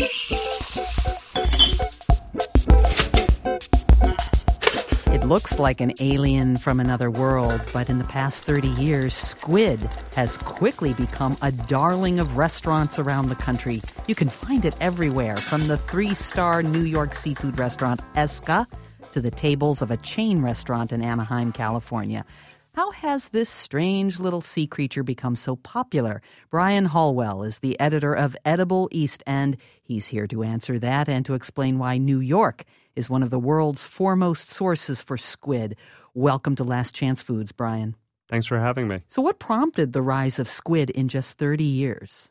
It looks like an alien from another world, but in the past 30 years, squid has quickly become a darling of restaurants around the country. You can find it everywhere, from the three star New York seafood restaurant Esca to the tables of a chain restaurant in Anaheim, California. How has this strange little sea creature become so popular? Brian Halweil is the editor of Edible East End. He's here to answer that and to explain why New York is one of the world's foremost sources for squid. Welcome to Last Chance Foods, Brian. Thanks for having me. So, what prompted the rise of squid in just 30 years?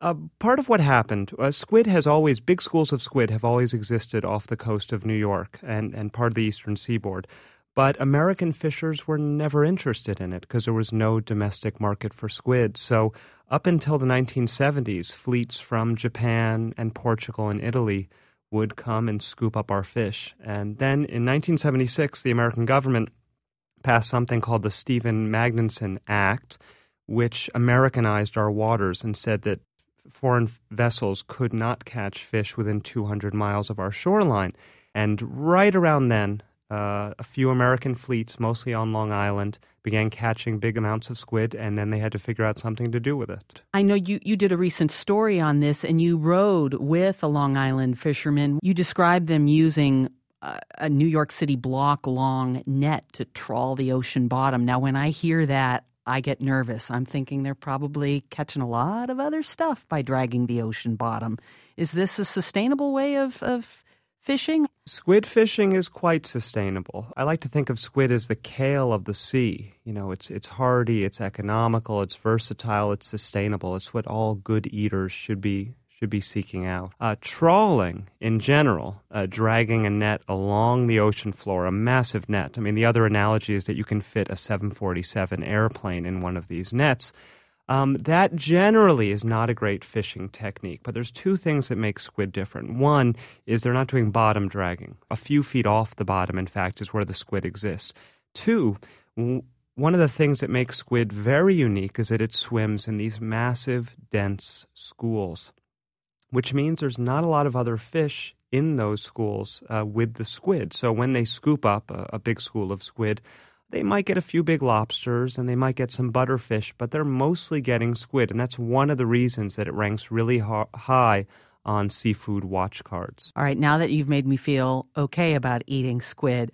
Uh, part of what happened, uh, squid has always, big schools of squid have always existed off the coast of New York and, and part of the eastern seaboard. But American fishers were never interested in it because there was no domestic market for squid. So, up until the 1970s, fleets from Japan and Portugal and Italy would come and scoop up our fish. And then in 1976, the American government passed something called the Stephen Magnuson Act, which Americanized our waters and said that foreign vessels could not catch fish within 200 miles of our shoreline. And right around then, uh, a few American fleets, mostly on Long Island, began catching big amounts of squid, and then they had to figure out something to do with it. I know you, you did a recent story on this, and you rode with a Long Island fisherman. You described them using a, a New York City block long net to trawl the ocean bottom. Now, when I hear that, I get nervous. I'm thinking they're probably catching a lot of other stuff by dragging the ocean bottom. Is this a sustainable way of, of fishing? Squid fishing is quite sustainable. I like to think of squid as the kale of the sea. You know, it's it's hardy, it's economical, it's versatile, it's sustainable. It's what all good eaters should be should be seeking out. Uh, trawling, in general, uh, dragging a net along the ocean floor, a massive net. I mean, the other analogy is that you can fit a 747 airplane in one of these nets. Um, that generally is not a great fishing technique, but there's two things that make squid different. One is they're not doing bottom dragging. A few feet off the bottom, in fact, is where the squid exists. Two, one of the things that makes squid very unique is that it swims in these massive, dense schools, which means there's not a lot of other fish in those schools uh, with the squid. So when they scoop up a, a big school of squid, they might get a few big lobsters and they might get some butterfish, but they're mostly getting squid. And that's one of the reasons that it ranks really high on seafood watch cards. All right, now that you've made me feel okay about eating squid,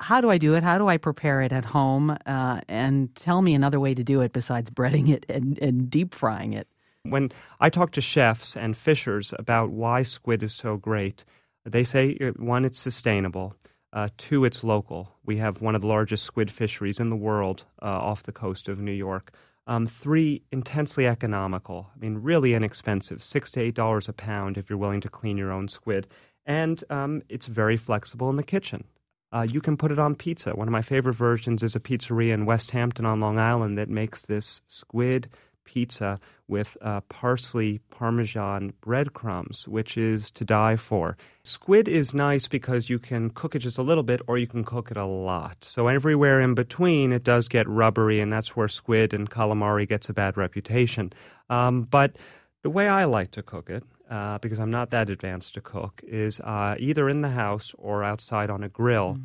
how do I do it? How do I prepare it at home? Uh, and tell me another way to do it besides breading it and, and deep frying it. When I talk to chefs and fishers about why squid is so great, they say uh, one, it's sustainable. Uh, two, it's local. We have one of the largest squid fisheries in the world uh, off the coast of New York. Um, three, intensely economical. I mean, really inexpensive, six to eight dollars a pound if you're willing to clean your own squid. And um, it's very flexible in the kitchen. Uh, you can put it on pizza. One of my favorite versions is a pizzeria in Westhampton on Long Island that makes this squid pizza with uh, parsley parmesan breadcrumbs, which is to die for. Squid is nice because you can cook it just a little bit or you can cook it a lot. So everywhere in between, it does get rubbery, and that's where squid and calamari gets a bad reputation. Um, but the way I like to cook it, uh, because I'm not that advanced to cook, is uh, either in the house or outside on a grill. Mm.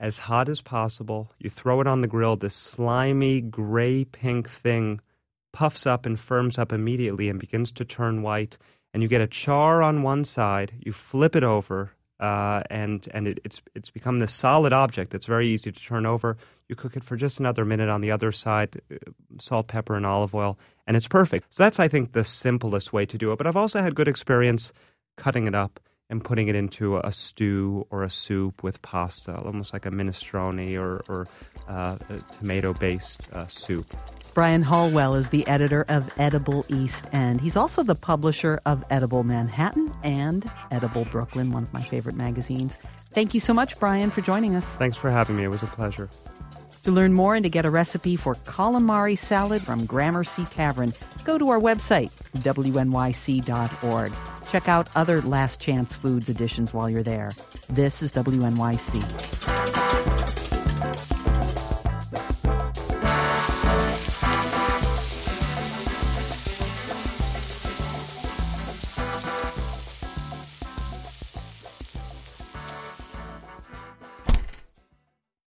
As hot as possible. You throw it on the grill, this slimy gray pink thing puffs up and firms up immediately and begins to turn white. And you get a char on one side, you flip it over, uh, and and it, it's it's become this solid object that's very easy to turn over. You cook it for just another minute on the other side, uh, salt, pepper, and olive oil, and it's perfect. So that's I think the simplest way to do it. But I've also had good experience cutting it up and putting it into a stew or a soup with pasta, almost like a minestrone or, or uh, tomato-based uh, soup. Brian Halweil is the editor of Edible East End. He's also the publisher of Edible Manhattan and Edible Brooklyn, one of my favorite magazines. Thank you so much, Brian, for joining us. Thanks for having me. It was a pleasure. To learn more and to get a recipe for calamari salad from Gramercy Tavern, go to our website, wnyc.org. Check out other Last Chance Foods editions while you're there. This is WNYC.